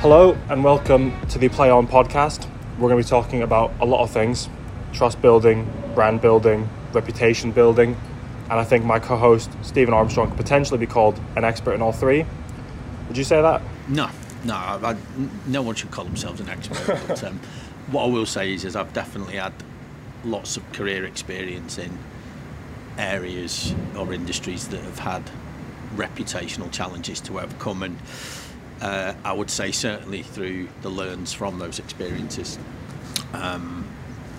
Hello and welcome to the Play On podcast. We're going to be talking about a lot of things trust building, brand building, reputation building, and I think my co host, Stephen Armstrong, could potentially be called an expert in all three. Would you say that? No, no, I, I, no one should call themselves an expert. but um, what I will say is, is I've definitely had lots of career experience in areas or industries that have had reputational challenges to overcome, and uh, I would say certainly through the learns from those experiences. Um,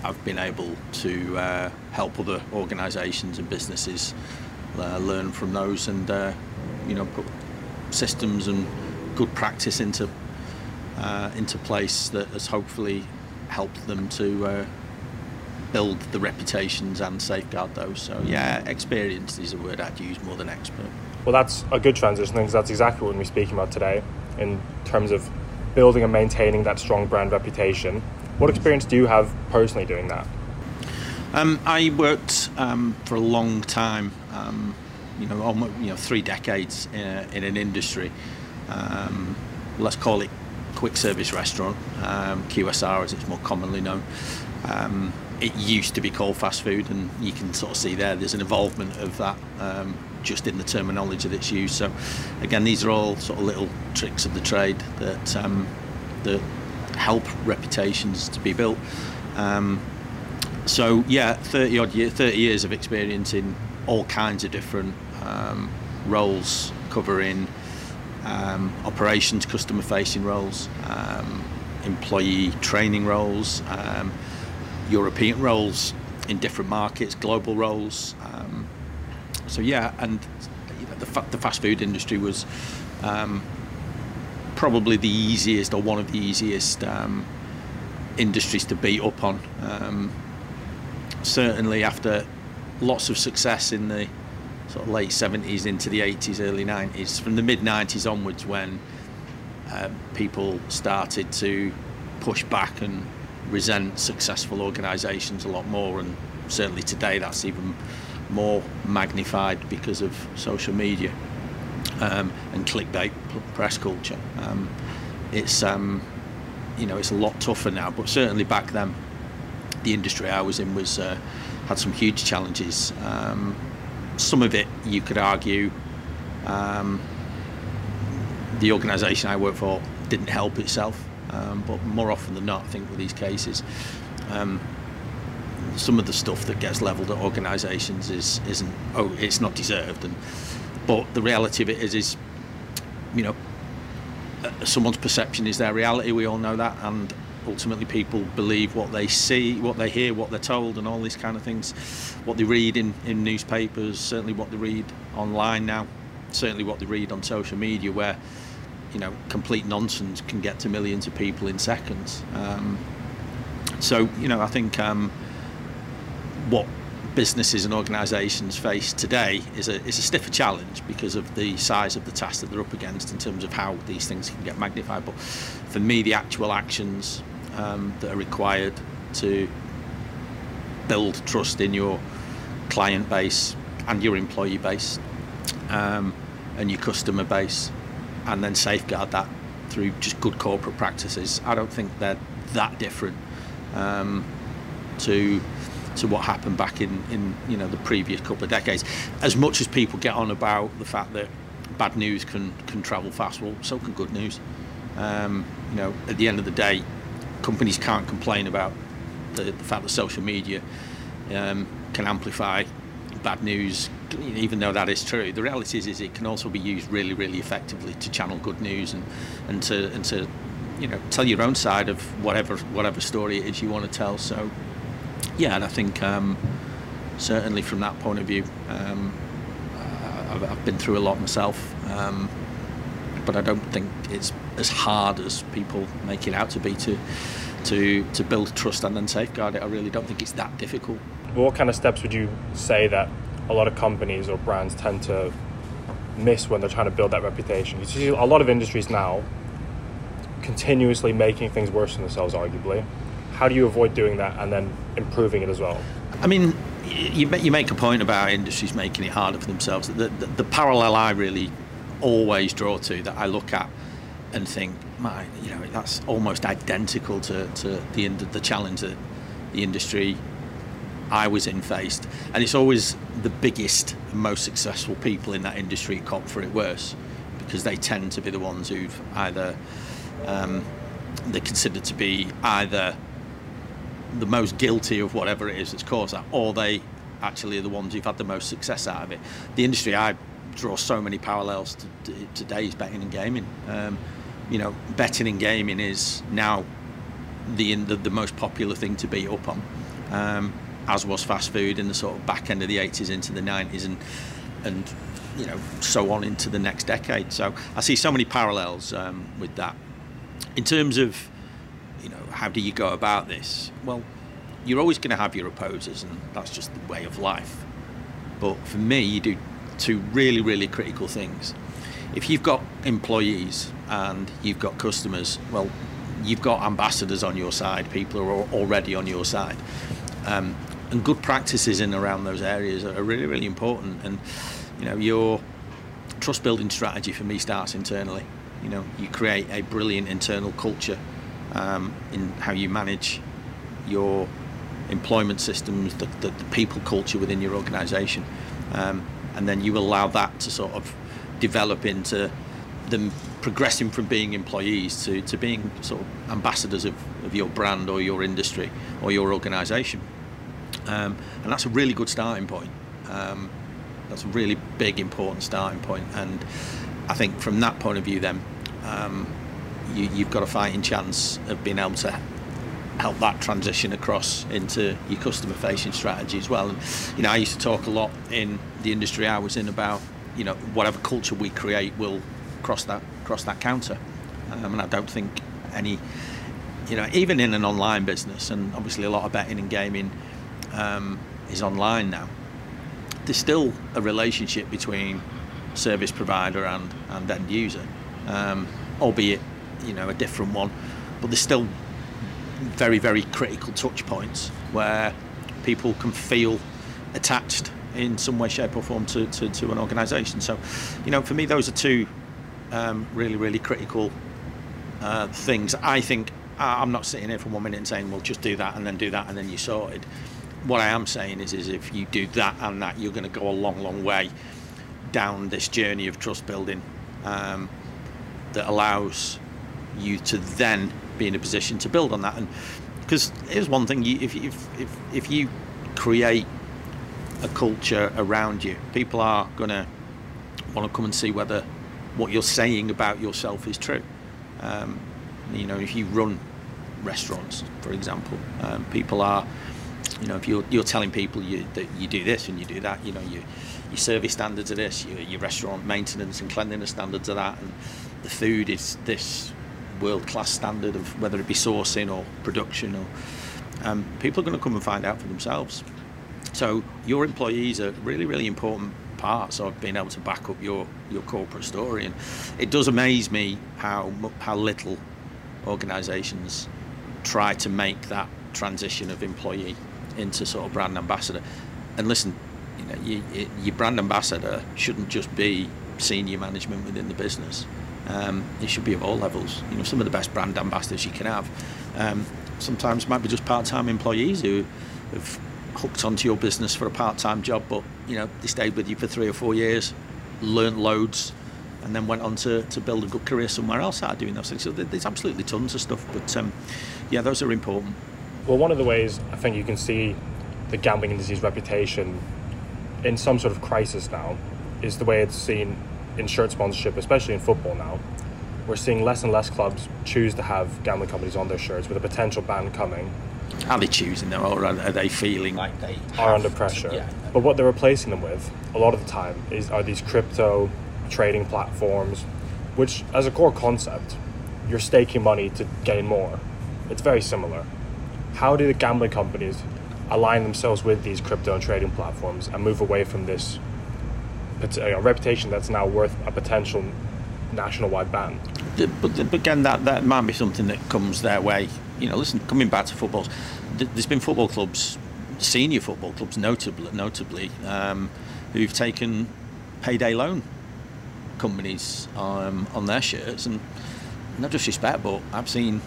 I've been able to uh, help other organisations and businesses uh, learn from those and uh, you know put systems and good practice into uh, into place that has hopefully helped them to uh, build the reputations and safeguard those. So yeah, experience is a word I'd use more than expert. Well, that's a good transition because that's exactly what we're speaking about today in terms of building and maintaining that strong brand reputation. What experience do you have personally doing that? Um, I worked um, for a long time, um, you know, almost you know three decades in, a, in an industry. Um, let's call it quick service restaurant, um, QSR as it's more commonly known. Um, it used to be called fast food, and you can sort of see there. There's an involvement of that just in the terminology that's used. So, again, these are all sort of little tricks of the trade that that help reputations to be built. Um, so yeah, 30 odd year, 30 years of experience in all kinds of different um, roles, covering um, operations, customer facing roles, um, employee training roles, um, European roles in different markets, global roles. Um, so yeah, and you know, the, fa- the, fast food industry was probably the easiest or one of the easiest um, industries to beat up on. Um, certainly after lots of success in the sort of late 70s into the 80s, early 90s, from the mid 90s onwards when uh, people started to push back and resent successful organisations a lot more and certainly today that's even more magnified because of social media um, and clickbait press culture. Um, it's um, you know it's a lot tougher now, but certainly back then, the industry I was in was uh, had some huge challenges. Um, some of it you could argue um, the organisation I work for didn't help itself, um, but more often than not, I think with these cases some of the stuff that gets levelled at organisations is isn't oh it's not deserved and but the reality of it is, is you know, uh, someone's perception is their reality. We all know that, and ultimately people believe what they see, what they hear, what they're told, and all these kind of things. What they read in, in newspapers, certainly what they read online now, certainly what they read on social media, where you know complete nonsense can get to millions of people in seconds. Um, so you know, I think um, what businesses and organisations face today is a, is a stiffer challenge because of the size of the task that they're up against in terms of how these things can get magnified. But for me, the actual actions um, that are required to build trust in your client base and your employee base um, and your customer base, and then safeguard that through just good corporate practices. I don't think they're that different um, to to what happened back in, in you know the previous couple of decades. As much as people get on about the fact that bad news can can travel fast, well, so can good news. Um, you know, at the end of the day, companies can't complain about the, the fact that social media um, can amplify bad news, even though that is true. The reality is, is it can also be used really, really effectively to channel good news and, and to and to you know tell your own side of whatever whatever story it is you want to tell. So yeah, and I think um, certainly from that point of view, um, I've, I've, been through a lot myself, um, but I don't think it's as hard as people make it out to be to to to build trust and then safeguard it. I really don't think it's that difficult. What kind of steps would you say that a lot of companies or brands tend to miss when they're trying to build that reputation? You see a lot of industries now continuously making things worse for themselves, arguably how do you avoid doing that and then improving it as well? I mean, you, you make a point about industries making it harder for themselves. The, the, the parallel I really always draw to that I look at and think, my, you know, that's almost identical to, to the the challenge that the industry I was in faced, and it's always the biggest and most successful people in that industry cop for it worse, because they tend to be the ones who've either um, they're considered to be either the most guilty of whatever it is that's caused that, or they actually are the ones who've had the most success out of it. The industry I draw so many parallels to, to today's betting and gaming. Um, you know, betting and gaming is now the, the, the most popular thing to be up on, um, as was fast food in the sort of back end of the 80s into the 90s and and you know so on into the next decade. So I see so many parallels um, with that. In terms of you know how do you go about this? Well, you're always going to have your opposers, and that's just the way of life. But for me, you do two really really critical things. If you've got employees and you've got customers, well, you've got ambassadors on your side. People are already on your side. Um, and good practices in around those areas are really, really important. And you know, your trust building strategy for me starts internally. You know, you create a brilliant internal culture um, in how you manage your employment systems, the, the, the people culture within your organisation, um, and then you allow that to sort of develop into them progressing from being employees to, to being sort of ambassadors of, of your brand or your industry or your organisation. Um, and that's a really good starting point. Um, that's a really big, important starting point. And I think from that point of view, then um, you, have got a fighting chance of being able to help that transition across into your customer-facing strategy as well. And you know, I used to talk a lot in the industry I was in about you know whatever culture we create will cross that cross that counter. Um, and I don't think any, you know, even in an online business, and obviously a lot of betting and gaming um, is online now. There's still a relationship between service provider and, and end user, um, albeit you know a different one, but there's still very very critical touch points where people can feel attached in some way, shape, or form to, to, to an organisation. So, you know, for me, those are two um, really, really critical uh, things. I think I'm not sitting here for one minute and saying, well, just do that and then do that and then you're sorted what I am saying is, is if you do that and that, you're going to go a long, long way down this journey of trust building um, that allows you to then be in a position to build on that. And because here's one thing: you, if, if if if you create a culture around you, people are to want to come and see whether what you're saying about yourself is true. Um, you know, if you run restaurants, for example, um, people are you know, if you're, you're telling people you, that you do this and you do that, you know, you, your service standards are this, your, your restaurant maintenance and cleanliness standards are that, and the food is this world-class standard of whether it be sourcing or production, or um, people are going to come and find out for themselves. So your employees are really, really important parts of being able to back up your, your corporate story, and it does amaze me how how little organisations try to make that transition of employee into sort of brand ambassador. And listen, you know, you, your brand ambassador shouldn't just be senior management within the business. Um, it should be of all levels. You know, some of the best brand ambassadors you can have. Um, sometimes might be just part-time employees who have hooked onto your business for a part-time job, but you know they stayed with you for three or four years, learned loads, and then went on to, to build a good career somewhere else out of doing those things. So there's absolutely tons of stuff, but um, yeah, those are important. Well, one of the ways I think you can see the gambling industry's reputation in some sort of crisis now is the way it's seen in shirt sponsorship, especially in football now. We're seeing less and less clubs choose to have gambling companies on their shirts with a potential ban coming. Are they choosing them or are they feeling like they are under pressure? To, yeah. But what they're replacing them with a lot of the time is are these crypto trading platforms, which as a core concept, you're staking money to gain more. It's very similar how do the gambling companies align themselves with these crypto and trading platforms and move away from this reputation that's now worth a potential national-wide ban? But, but again, that, that might be something that comes their way. You know, listen, coming back to football, there's been football clubs, senior football clubs, notably, notably um, who've taken payday loan companies um, on their shirts and not just disrespect, but I've seen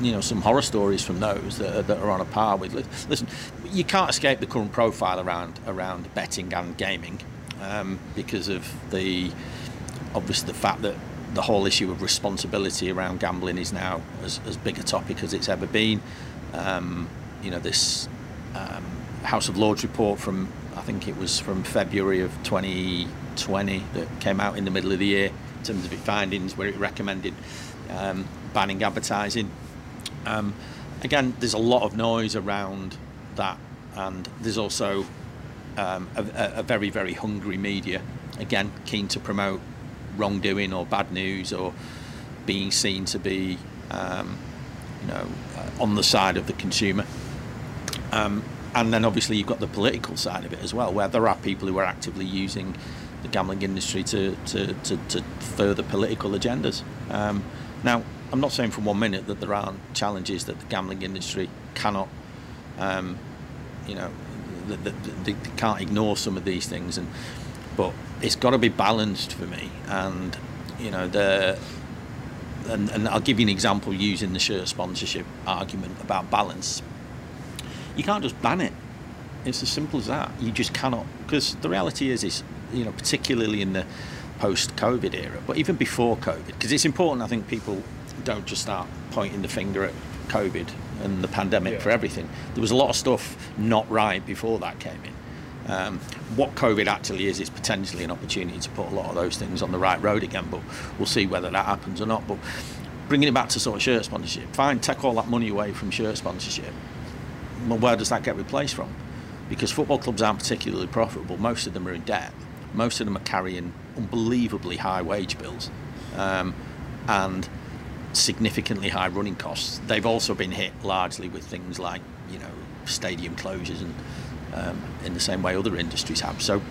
you know some horror stories from those that are, that are on a par with. Listen, you can't escape the current profile around around betting and gaming um, because of the obviously the fact that the whole issue of responsibility around gambling is now as, as big a topic as it's ever been. Um, you know this um, House of Lords report from I think it was from February of 2020 that came out in the middle of the year in terms of its findings, where it recommended um, banning advertising um, again, there's a lot of noise around that, and there's also um, a, a, very, very hungry media, again, keen to promote wrongdoing or bad news or being seen to be, um, you know, uh, on the side of the consumer. Um, and then obviously you've got the political side of it as well, where there are people who are actively using the gambling industry to, to, to, to further political agendas. Um, now, I'm not saying for one minute that there aren't challenges that the gambling industry cannot, um, you know, they, they can't ignore some of these things, and but it's got to be balanced for me. And you know, the and, and I'll give you an example using the shirt sponsorship argument about balance. You can't just ban it. It's as simple as that. You just cannot, because the reality is, is you know, particularly in the post-COVID era, but even before COVID, because it's important. I think people don't just start pointing the finger at COVID and the pandemic yeah. for everything. There was a lot of stuff not right before that came in. Um, what COVID actually is is potentially an opportunity to put a lot of those things on the right road again, but we'll see whether that happens or not. But bringing it back to sort of shirt sponsorship, fine, take all that money away from shirt sponsorship. Well, where does that get replaced from? Because football clubs aren't particularly profitable. Most of them are in debt. Most of them are carrying unbelievably high wage bills, um, and significantly high running costs. They've also been hit largely with things like you know stadium closures and um, in the same way other industries have. So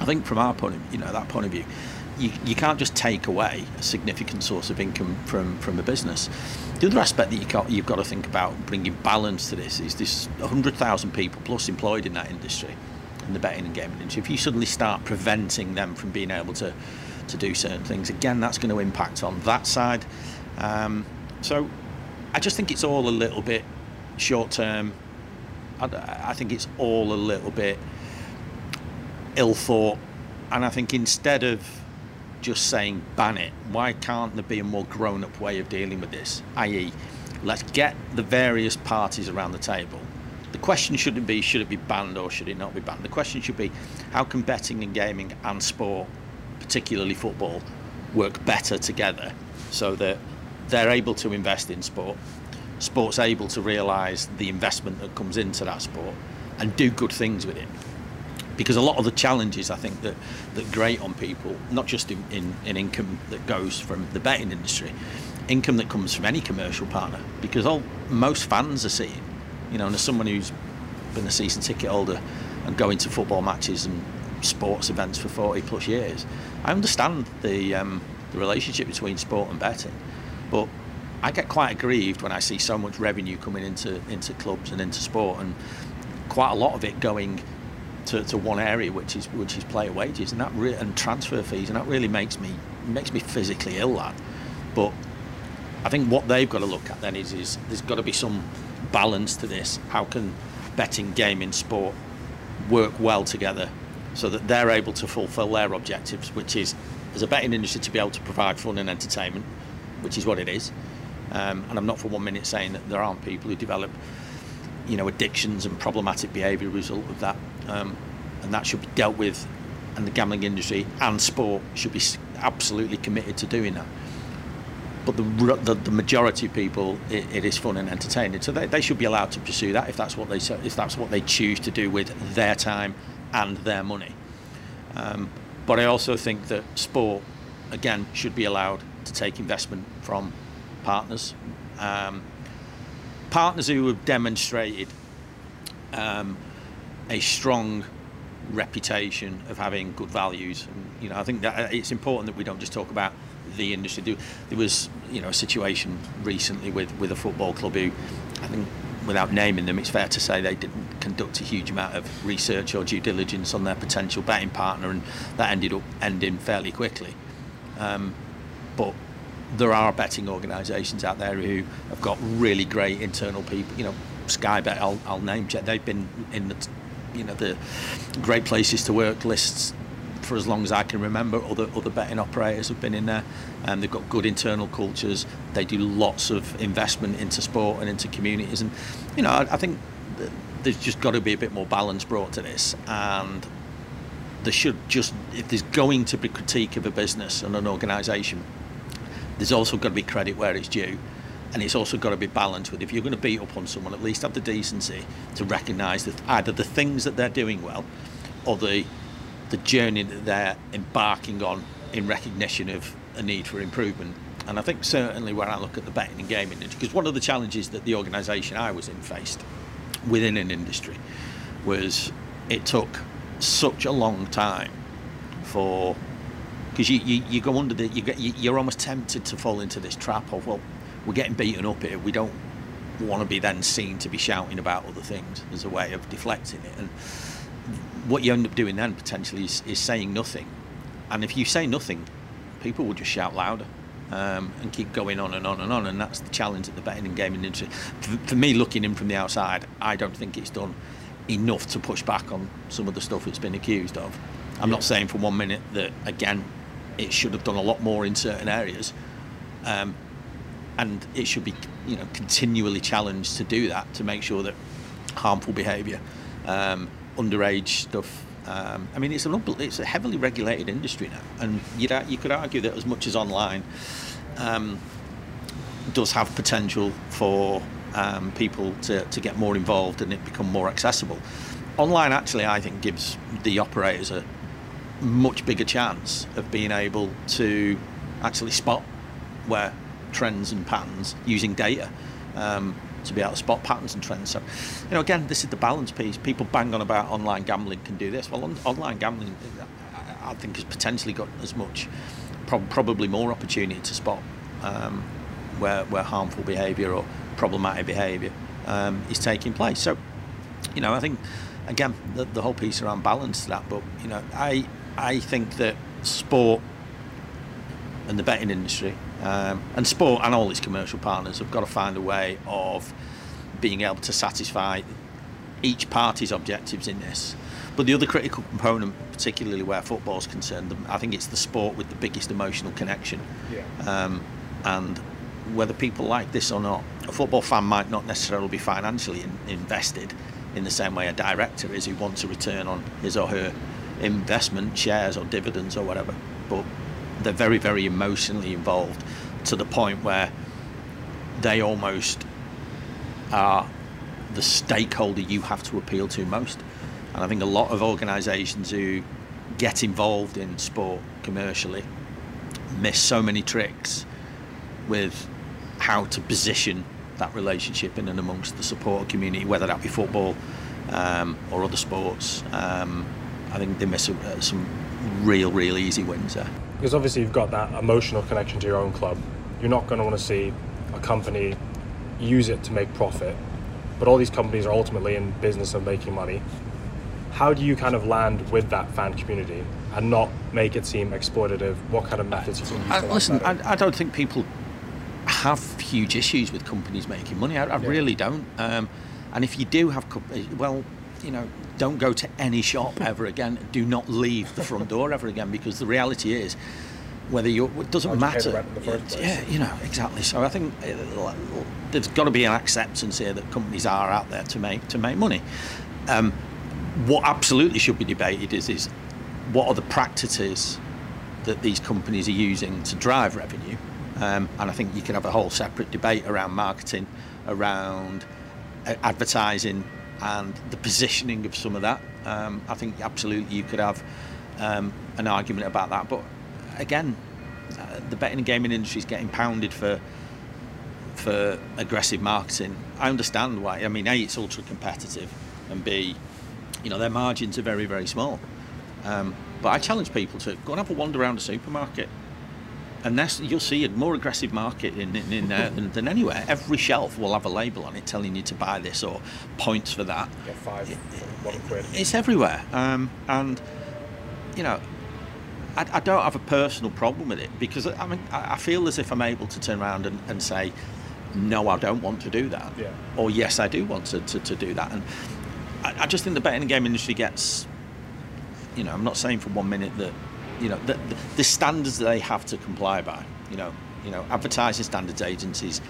I think from our point of you know that point of view, you, you can't just take away a significant source of income from from a business. The other aspect that you got, you've got to think about bringing balance to this is this 100,000 people plus employed in that industry, in the betting and gaming industry. If you suddenly start preventing them from being able to to do certain things, again, that's going to impact on that side. Um, so I just think it's all a little bit short term. I, I think it's all a little bit ill thought. And I think instead of just saying ban it, why can't there be a more grown up way of dealing with this? I.e., let's get the various parties around the table. The question shouldn't be should it be banned or should it not be banned? The question should be how can betting and gaming and sport, particularly football, work better together so that they're able to invest in sport. Sport's able to realise the investment that comes into that sport and do good things with it. Because a lot of the challenges I think that, that grate on people, not just in, in, in income that goes from the betting industry, income that comes from any commercial partner. Because all most fans are seeing, you know, and as someone who's been a season ticket holder and going to football matches and sports events for 40 plus years, I understand the, um, the relationship between sport and betting. But I get quite aggrieved when I see so much revenue coming into into clubs and into sport, and quite a lot of it going to, to one area, which is which is player wages, and that re- and transfer fees, and that really makes me makes me physically ill. That, but I think what they've got to look at then is is there's got to be some balance to this. How can betting, gaming, sport work well together so that they're able to fulfil their objectives, which is as a betting industry to be able to provide fun and entertainment which is what it is. Um, and I'm not for one minute saying that there aren't people who develop, you know, addictions and problematic behaviour as a result of that. Um, and that should be dealt with, and the gambling industry and sport should be absolutely committed to doing that. But the, the, the majority of people, it, it is fun and entertaining, so they, they should be allowed to pursue that if that's what they if that's what they choose to do with their time and their money. Um, but I also think that sport, again, should be allowed to take investment from partners. Um, partners who have demonstrated um, a strong reputation of having good values. And, you know, I think that uh, it's important that we don't just talk about the industry. There was, you know, a situation recently with, with a football club who, I think, without naming them, it's fair to say they didn't conduct a huge amount of research or due diligence on their potential betting partner, and that ended up ending fairly quickly. Um, but there are betting organisations out there who have got really great internal people. You know, Sky Bet, I'll, I'll name check. They've been in the, you know, the great places to work lists for as long as I can remember. Other other betting operators have been in there, and they've got good internal cultures. They do lots of investment into sport and into communities, and you know, I, I think there's just got to be a bit more balance brought to this, and there should just if there's going to be critique of a business and an organisation, there's also got to be credit where it's due. And it's also got to be balanced with if you're going to beat up on someone, at least have the decency to recognise that either the things that they're doing well or the the journey that they're embarking on in recognition of a need for improvement. And I think certainly when I look at the betting and gaming industry, because one of the challenges that the organisation I was in faced within an industry was it took such a long time for because you, you, you, go under the you get you're almost tempted to fall into this trap of well we're getting beaten up here we don't want to be then seen to be shouting about other things as a way of deflecting it and what you end up doing then potentially is, is saying nothing. And if you say nothing, people will just shout louder. Um, and keep going on and on and on. And that's the challenge at the betting and gaming industry. For, for, me, looking in from the outside, I don't think it's done enough to push back on some of the stuff it's been accused of. I'm yeah. not saying for one minute that, again, it should have done a lot more in certain areas. Um, and it should be, you know, continually challenged to do that to make sure that harmful behaviour um, underage stuff. Um, I mean, it's it's a heavily regulated industry now, and you you could argue that as much as online um, does have potential for um, people to, to get more involved and it become more accessible. Online actually, I think, gives the operators a much bigger chance of being able to actually spot where trends and patterns using data. Um, to be able to spot patterns and trends. So, you know, again, this is the balance piece. People bang on about online gambling can do this. Well, on, online gambling, I think, has potentially got as much, prob- probably more opportunity to spot um, where, where harmful behaviour or problematic behaviour um, is taking place. So, you know, I think, again, the, the whole piece around balance to that. But, you know, I, I think that sport and the betting industry um, and sport and all its commercial partners have got to find a way of being able to satisfy each party's objectives in this. But the other critical component, particularly where football is concerned, I think it's the sport with the biggest emotional connection. Yeah. Um, and whether people like this or not, a football fan might not necessarily be financially in, invested in the same way a director is who wants a return on his or her investment, shares or dividends or whatever. But they're very, very emotionally involved to the point where they almost are the stakeholder you have to appeal to most. And I think a lot of organisations who get involved in sport commercially miss so many tricks with how to position that relationship in and amongst the support community, whether that be football um, or other sports. Um, I think they miss uh, some real, real easy wins there because obviously you've got that emotional connection to your own club. You're not going to want to see a company use it to make profit, but all these companies are ultimately in business of making money. How do you kind of land with that fan community and not make it seem exploitative? What kind of methods can you use? I, listen, I, I, don't think people have huge issues with companies making money. I, I yeah. really don't. Um, and if you do have, well, you know, don't go to any shop ever again. Do not leave the front door ever again because the reality is, whether you it doesn't matter. Yeah, you know exactly. So I think uh, there's got to be an acceptance here that companies are out there to make to make money. Um, what absolutely should be debated is is what are the practices that these companies are using to drive revenue, um, and I think you can have a whole separate debate around marketing, around uh, advertising, and the positioning of some of that. Um, I think absolutely you could have um, an argument about that. But again, uh, the betting and gaming industry is getting pounded for for aggressive marketing. I understand why. I mean, a it's ultra competitive, and b you know their margins are very very small. Um, but I challenge people to go and have a wander around a supermarket and that's you'll see a more aggressive market in, in, in there than, than, anywhere. Every shelf will have a label on it telling you to buy this or points for that. Yeah, five, it, It's everywhere, um, and you know, I, I, don't have a personal problem with it because I mean I, feel as if I'm able to turn around and, and say, no, I don't want to do that, yeah. or yes, I do want to, to, to do that, and I, I, just think the betting game industry gets, you know, I'm not saying for one minute that, you know, the, the, the standards they have to comply by, you know, you know, advertising standards agencies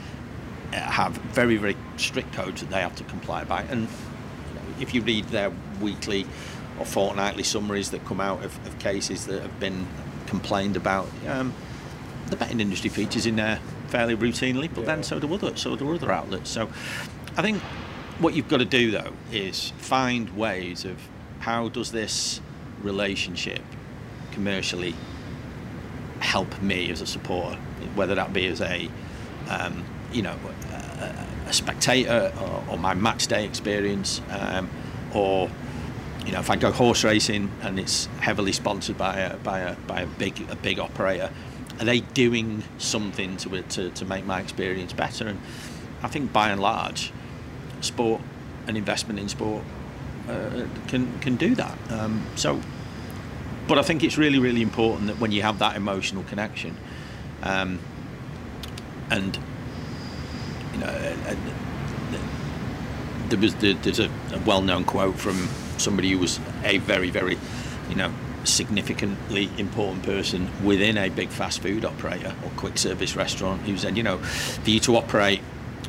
uh, have very very strict codes that they have to comply by, and you know, if you read their weekly or fortnightly summaries that come out of, of cases that have been complained about. Um, the betting industry features in there fairly routinely, but yeah. then so do other so do other outlets. So I think what you've got to do though is find ways of how does this relationship commercially help me as a supporter, whether that be as a um, you know a, a spectator or, or, my match day experience um, or you know, if I go horse racing and it's heavily sponsored by a, by a, by a big a big operator, are they doing something to to, to make my experience better? And I think by and large, sport and investment in sport uh, can can do that. Um, so, but I think it's really really important that when you have that emotional connection, um, and you know, uh, there was the, there's a, a well known quote from somebody who was a very, very, you know, significantly important person within a big fast food operator or quick service restaurant who said, you know, for you to operate,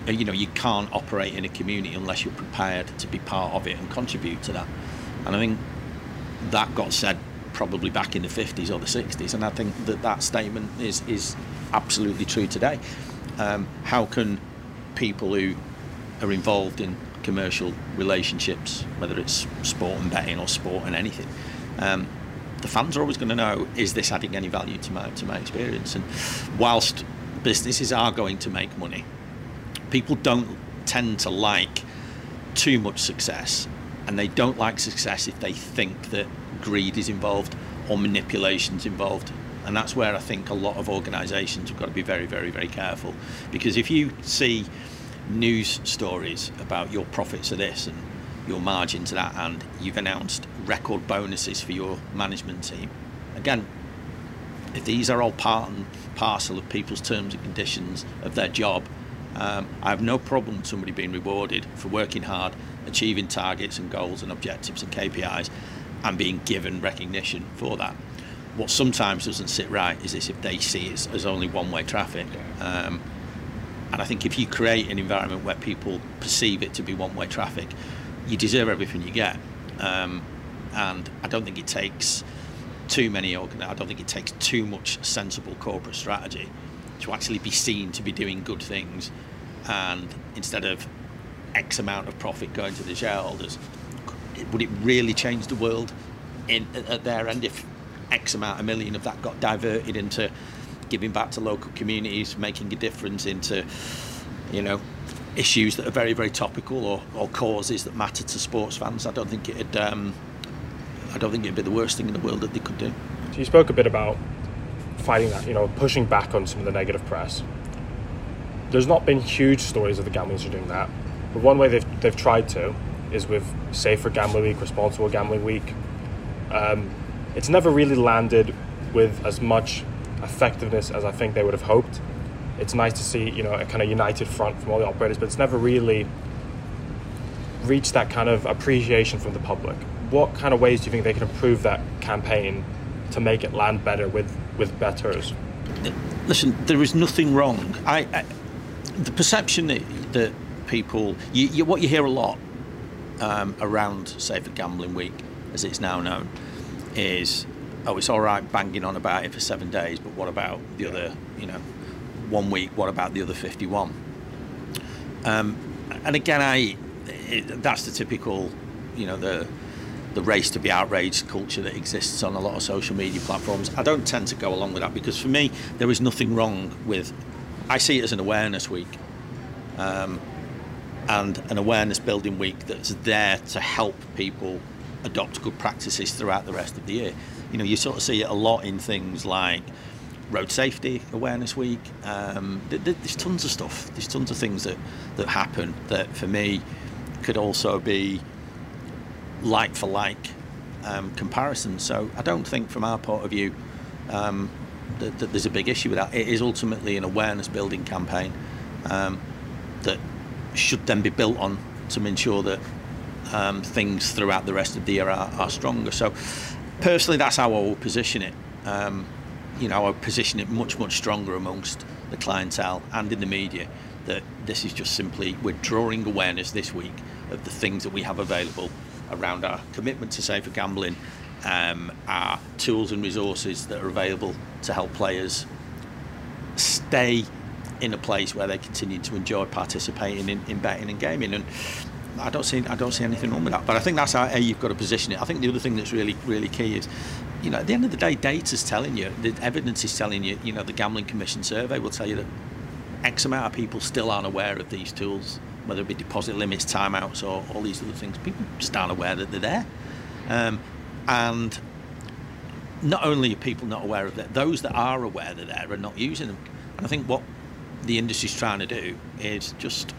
uh, you know, you can't operate in a community unless you're prepared to be part of it and contribute to that. And I think that got said probably back in the 50s or the 60s, and I think that that statement is is absolutely true today. Um, how can people who are involved in commercial relationships, whether it's sport and betting or sport and anything. Um, the fans are always going to know: is this adding any value to my to my experience? And whilst businesses are going to make money, people don't tend to like too much success, and they don't like success if they think that greed is involved or manipulation's involved. And that's where I think a lot of organisations have got to be very, very, very careful. Because if you see news stories about your profits of this and your margins of that, and you've announced record bonuses for your management team. Again, if these are all part and parcel of people's terms and conditions of their job, um, I have no problem somebody being rewarded for working hard, achieving targets and goals and objectives and KPIs, and being given recognition for that. What sometimes doesn't sit right is this if they see it as only one way traffic. Um, and I think if you create an environment where people perceive it to be one way traffic, you deserve everything you get. Um, and I don't think it takes too many, I don't think it takes too much sensible corporate strategy to actually be seen to be doing good things. And instead of X amount of profit going to the shareholders, would it really change the world in, at their end if X amount, a million of that got diverted into giving back to local communities, making a difference into, you know, issues that are very, very topical or, or causes that matter to sports fans. I don't think it'd, um, I don't think it'd be the worst thing in the world that they could do. So you spoke a bit about fighting that, you know, pushing back on some of the negative press. There's not been huge stories of the gambling doing that, but one way they've, they've tried to is with Safer Gambling Week, Responsible Gambling Week. Um, it's never really landed with as much effectiveness as I think they would have hoped. It's nice to see, you know, a kind of united front from all the operators, but it's never really reached that kind of appreciation from the public. What kind of ways do you think they can improve that campaign to make it land better with, with bettors? Listen, there is nothing wrong. I, I the perception that, that people, you, you, what you hear a lot um, around, Safer Gambling Week, as it's now known, is oh, it's all right banging on about it for seven days, but what about the other, you know, one week? What about the other 51? Um, and again, I it, that's the typical, you know, the the race to be outraged culture that exists on a lot of social media platforms. I don't tend to go along with that because for me, there is nothing wrong with. I see it as an awareness week. Um, and an awareness building week that's there to help people adopt good practices throughout the rest of the year you know, you sort of see it a lot in things like Road Safety Awareness Week. Um, there's tons of stuff. There's tons of things that, that happen that for me could also be like for like um, comparison. So I don't think from our point of view um, that, that, there's a big issue with that. It is ultimately an awareness building campaign um, that should then be built on to ensure that um, things throughout the rest of the year are, are, stronger. So, personally, that's how I will position it. Um, you know, I would position it much, much stronger amongst the clientele and in the media that this is just simply we're drawing awareness this week of the things that we have available around our commitment to safer gambling, um, our tools and resources that are available to help players stay in a place where they continue to enjoy participating in, in betting and gaming. And I don't see I don't see anything wrong with that. But I think that's how you've got to position it. I think the other thing that's really really key is, you know, at the end of the day, data's telling you, the evidence is telling you. You know, the Gambling Commission survey will tell you that X amount of people still aren't aware of these tools, whether it be deposit limits, timeouts, or all these other things. People just aren't aware that they're there. Um, and not only are people not aware of that, those that are aware they're there are not using them. And I think what the industry's trying to do is just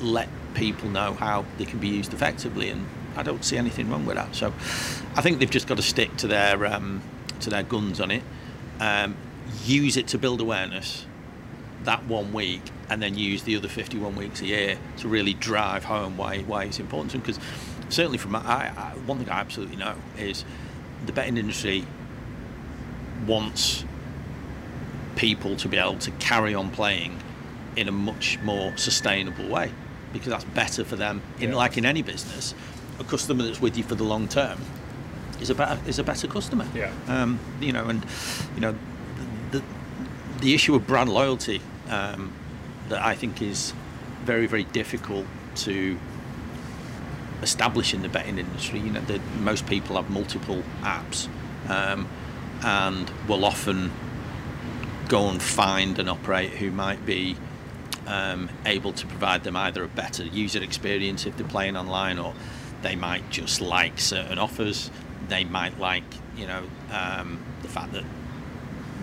let people know how they can be used effectively, and I don't see anything wrong with that. So I think they've just got to stick to their um, to their guns on it, um, use it to build awareness that one week, and then use the other 51 weeks a year to really drive home why why it's important to them. Because certainly from I, I, one thing I absolutely know is the betting industry wants people to be able to carry on playing in a much more sustainable way because that's better for them in yeah. like in any business. A customer that's with you for the long term is a better is a better customer. Yeah. Um, you know and you know the the issue of brand loyalty um, that I think is very very difficult to establish in the betting industry. You know that most people have multiple apps um, and will often go and find an operator who might be um, able to provide them either a better user experience if they're playing online, or they might just like certain offers. They might like, you know, um, the fact that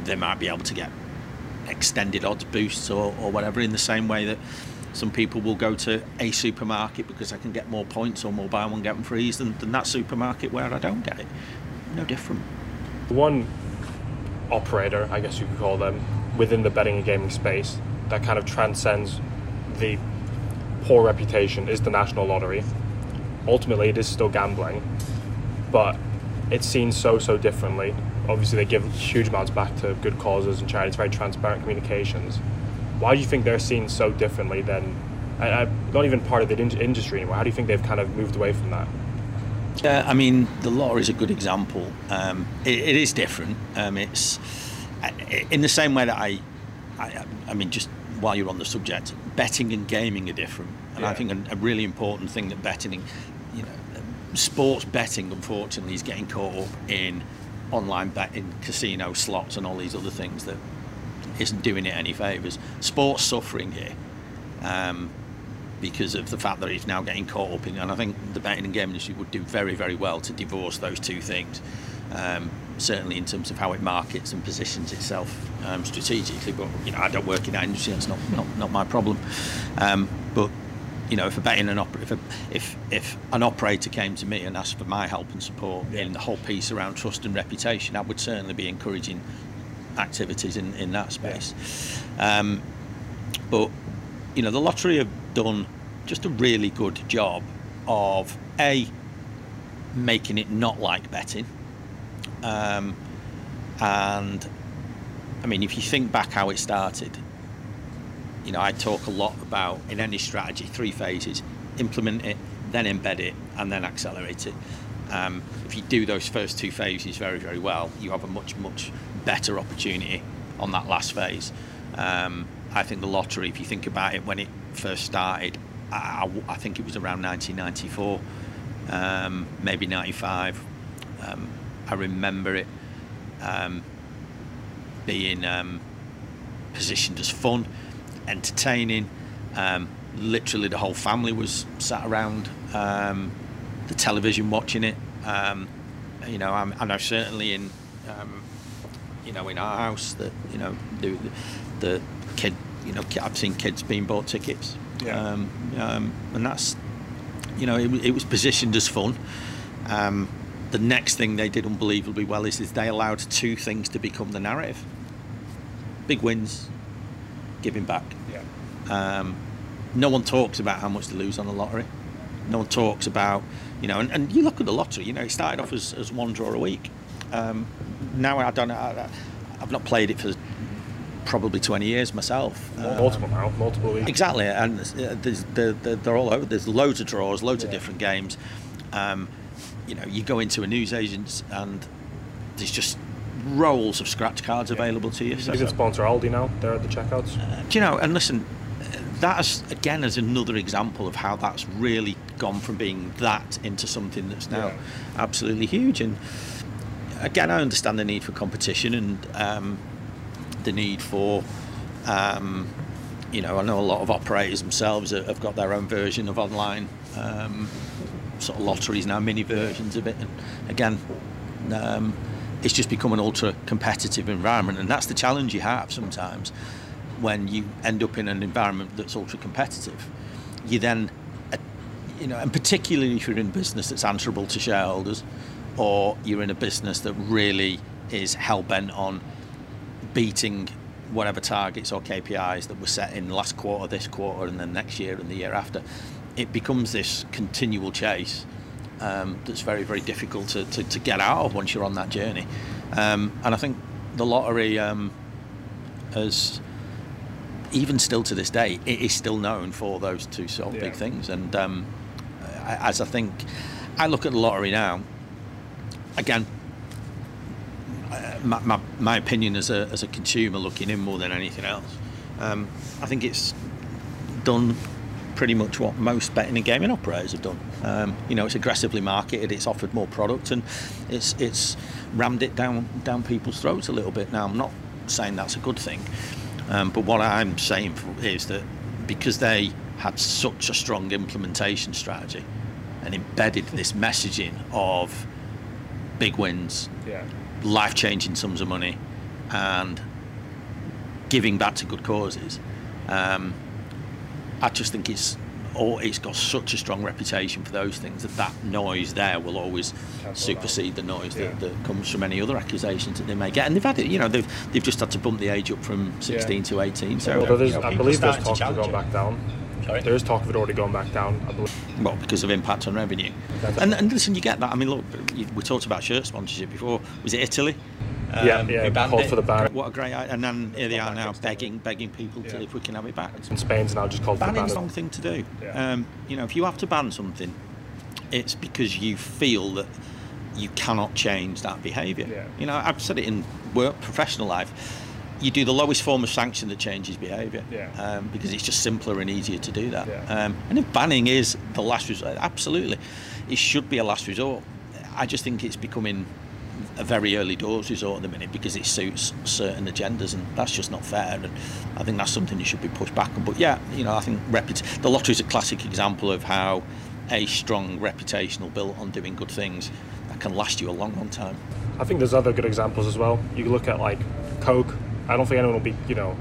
they might be able to get extended odds boosts or, or whatever in the same way that some people will go to a supermarket because I can get more points or more buy one get one free than, than that supermarket where I don't get it. No different. One operator, I guess you could call them, within the betting and gaming space that kind of transcends the poor reputation is the National Lottery. Ultimately, it is still gambling, but it's seen so, so differently. Obviously, they give huge amounts back to good causes and charities, very transparent communications. Why do you think they're seen so differently than, not even part of the in- industry anymore? How do you think they've kind of moved away from that? Yeah, I mean, the lottery is a good example. Um, it, it is different. Um, it's uh, in the same way that I, I, I mean, just while you're on the subject, betting and gaming are different, and yeah. I think a, a, really important thing that betting, you know, sports betting, unfortunately, is getting caught up in online betting, casino slots, and all these other things that isn't doing it any favours. Sports suffering here. Um, because of the fact that it's now getting caught up in, and I think the betting and gaming industry would do very, very well to divorce those two things. Um, certainly in terms of how it markets and positions itself um, strategically. But you know, I don't work in that industry; that's not not, not my problem. Um, but you know, if a betting an if, a, if if an operator came to me and asked for my help and support yeah. in the whole piece around trust and reputation, I would certainly be encouraging activities in, in that space. Yeah. Um, but you know, the lottery have done just a really good job of a making it not like betting um, and I mean, if you think back how it started, you know, I talk a lot about in any strategy three phases: implement it, then embed it, and then accelerate it. Um, if you do those first two phases very, very well, you have a much, much better opportunity on that last phase. Um, I think the lottery, if you think about it, when it first started, I, I think it was around 1994, um, maybe 95. Um, I remember it um, being um, positioned as fun, entertaining. Um, literally, the whole family was sat around um, the television watching it. You know, I'm, and I certainly in, you know, in our house that you know the, the kid, you know, I've seen kids being bought tickets. Yeah. and that's, you know, it, it was positioned as fun the next thing they did unbelievably well is, is they allowed two things to become the narrative: big wins, giving back. Yeah. Um, no one talks about how much they lose on the lottery. No one talks about, you know, and, and you look at the lottery. You know, it started off as, as one draw a week. Um, now I don't know. I, I've not played it for probably 20 years myself. Mul- multiple now, multiple leagues. Exactly, and uh, there's, they're, they're, they're all over. There's loads of draws, loads of different games. Um, you know, you go into a newsagent's and there's just rolls of scratch cards available to you. So, You can sponsor Aldi now. They're at the checkouts. do you know, and listen, that's again is another example of how that's really gone from being that into something that's now Yeah. absolutely huge. And again, I understand the need for competition and um, the need for, um, you know, I know a lot of operators themselves have got their own version of online um, sort of lotteries now, mini versions of it. And again, um, it's just become an ultra competitive environment, and that's the challenge you have sometimes when you end up in an environment that's ultra competitive. You then, uh, you know, and particularly if you're in a business that's answerable to shareholders, or you're in a business that really is hell bent on beating whatever targets or KPIs that were set in last quarter, this quarter, and then next year and the year after, it becomes this continual chase um, that's very, very difficult to, to, to get out of once you're on that journey. Um, and I think the lottery um, has, even still to this day, it is still known for those two sort of big things. And um, as I think, I look at the lottery now, again, my, my, my opinion as a, as a consumer looking in more than anything else, um, I think it's done pretty much what most betting and gaming operators have done. Um, you know, it's aggressively marketed, it's offered more product, and it's it's rammed it down down people's throats a little bit. Now, I'm not saying that's a good thing, um, but what I'm saying is that because they had such a strong implementation strategy and embedded this messaging of big wins, Yeah. life changing sums of money and giving back to good causes. Um, I just think it's oh, it's got such a strong reputation for those things that that noise there will always Cancel out. supersede the noise Yeah. that, that comes from any other accusations that they may get. And they've had it, you know, they've, they've just had to bump the age up from 16 to 18. So, Although there's, I believe there's starting to talk of it going challenge back down. Sorry? There is talk of it already going back down. I believe. well, because of impact on revenue. That's- And, and listen, you get that. I mean, look, you- we talked about shirt sponsorship before. Was it Italy? yeah, Um, yeah. who banned Called it. for the ban. What a great idea. And then here they are now begging, begging people to Yeah. if we can have it back. In Spain's now just called for the Banning's the ban. wrong thing to do. Yeah. Um, you know, if you have to ban something, it's because you feel that you cannot change that behaviour. Yeah. You know, I've said it in work, professional life. You do the lowest form of sanction that changes behaviour. Yeah. Um, because it's just simpler and easier to do that. Yeah. Um, and if banning is the last resort, absolutely, it should be a last resort. I just think it's becoming a very early doors resort at the minute because it suits certain agendas, and that's just not fair. And I think that's something you should be pushed back on. But yeah, you know, I think reput- the lottery is a classic example of how a strong reputational built on doing good things that can last you a long, long time. I think there's other good examples as well. You look at like Coke. I don't think anyone will be, you know,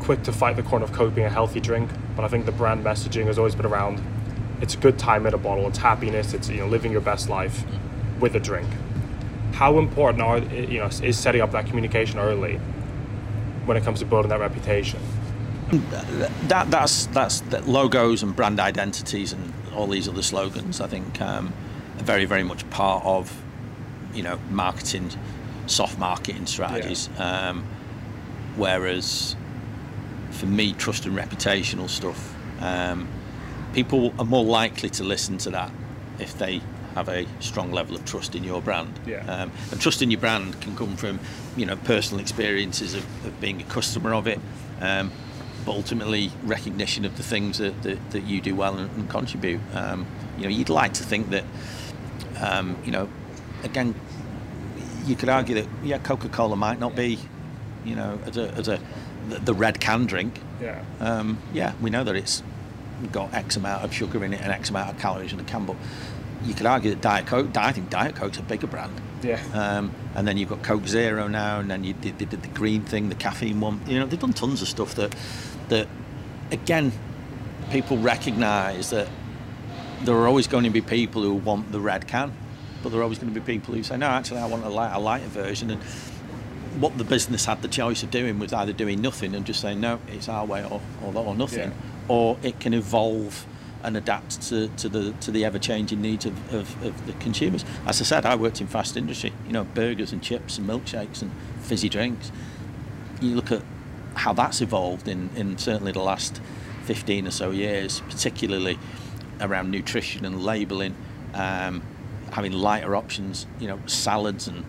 quick to fight the corner of Coke being a healthy drink, but I think the brand messaging has always been around. It's a good time in a bottle. It's happiness. It's you know living your best life with a drink. How important are you know is setting up that communication early when it comes to building that reputation? that that's that's that logos and brand identities and all these other slogans. I think um, are very very much part of you know marketing, soft marketing strategies. Um, whereas for me, trust and reputational stuff, um, people are more likely to listen to that if they have a strong level of trust in your brand. Yeah. Um, and trust in your brand can come from, you know, personal experiences of, of being a customer of it, um, but ultimately recognition of the things that, that, that you do well and, and contribute. Um, you know, you'd like to think that, um, you know, again, you could argue that yeah, Coca-Cola might not be, you know, as a, as a the, the red can drink. Yeah. Um, yeah, we know that it's got X amount of sugar in it and X amount of calories in a can, but you could argue that Diet Coke, I think Diet Coke's a bigger brand. Yeah. Um, and then you've got Coke Zero now, and then you did, they did the green thing, the caffeine one. You know, they've done tons of stuff that, that again, people recognise that there are always going to be people who want the red can. but there are always going to be people who say, no, actually, I want a, light, a lighter version. And what the business had the choice of doing was either doing nothing and just saying, no, it's our way or, or, or nothing, yeah. or it can evolve and adapt to, to the to the ever changing needs of, of, of, the consumers. As I said, I worked in fast industry, you know, burgers and chips and milkshakes and fizzy drinks. You look at how that's evolved in, in certainly the last 15 or so years, particularly around nutrition and labelling, um, having lighter options, you know, salads and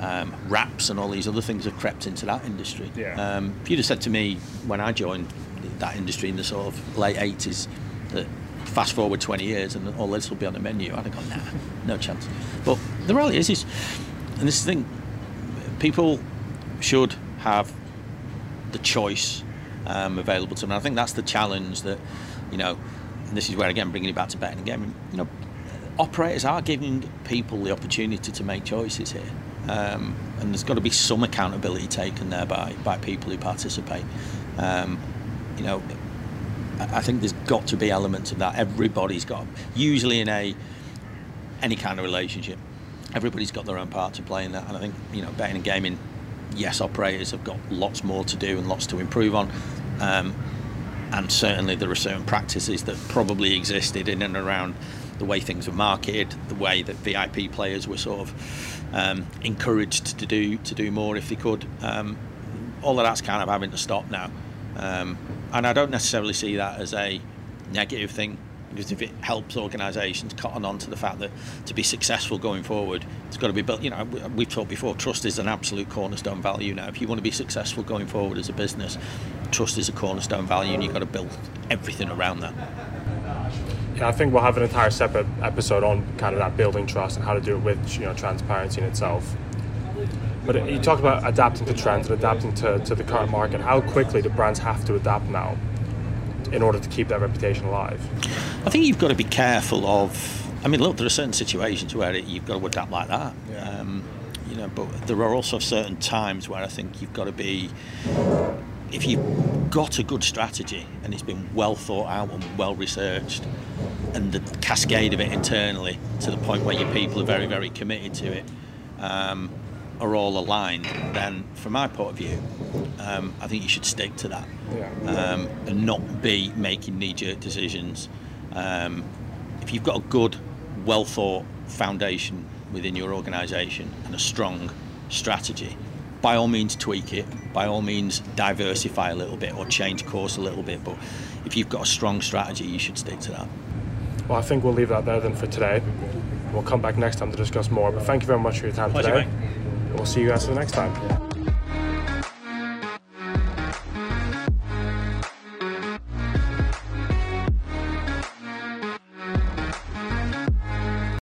um, wraps and all these other things have crept into that industry. Yeah. Um, if you'd have said to me when I joined that industry in the sort of late 80s that fast forward 20 years and all this will be on the menu, I'd have gone, nah, no chance. But the reality is, is and this is the thing, people should have the choice um, available to them. And I think that's the challenge that, you know, this is where again bringing it back to betting and gaming. You know, operators are giving people the opportunity to make choices here, um, and there's got to be some accountability taken there by by people who participate. Um, you know, I think there's got to be elements of that. Everybody's got, usually in a any kind of relationship, everybody's got their own part to play in that. And I think you know, betting and gaming, yes, operators have got lots more to do and lots to improve on. Um, and certainly there are certain practices that probably existed in and around the way things were marketed, the way that VIP players were sort of um, encouraged to do to do more if they could. Um, all of that's kind of having to stop now. Um, and I don't necessarily see that as a negative thing because if it helps organisations cotton on to the fact that to be successful going forward, it's got to be built. You know, we've talked before. Trust is an absolute cornerstone value now. If you want to be successful going forward as a business, trust is a cornerstone value, and you've got to build everything around that. Yeah, I think we'll have an entire separate episode on kind of that building trust and how to do it with you know transparency in itself. But you talked about adapting to trends and adapting to, to the current market. How quickly do brands have to adapt now in order to keep that reputation alive? I think you've got to be careful of. I mean, look, there are certain situations where you've got to adapt like that. Yeah. Um, you know, but there are also certain times where I think you've got to be. If you've got a good strategy and it's been well thought out and well researched, and the cascade of it internally to the point where your people are very, very committed to it. Um, are all aligned, then from my point of view, um, I think you should stick to that um, and not be making knee-jerk decisions. Um, if you've got a good, well-thought foundation within your organisation and a strong strategy, by all means tweak it. By all means diversify a little bit or change course a little bit. But if you've got a strong strategy, you should stick to that. Well, I think we'll leave that there then for today. We'll come back next time to discuss more. But thank you very much for your time Pleasure, today. Mate. We'll see you guys for the next time.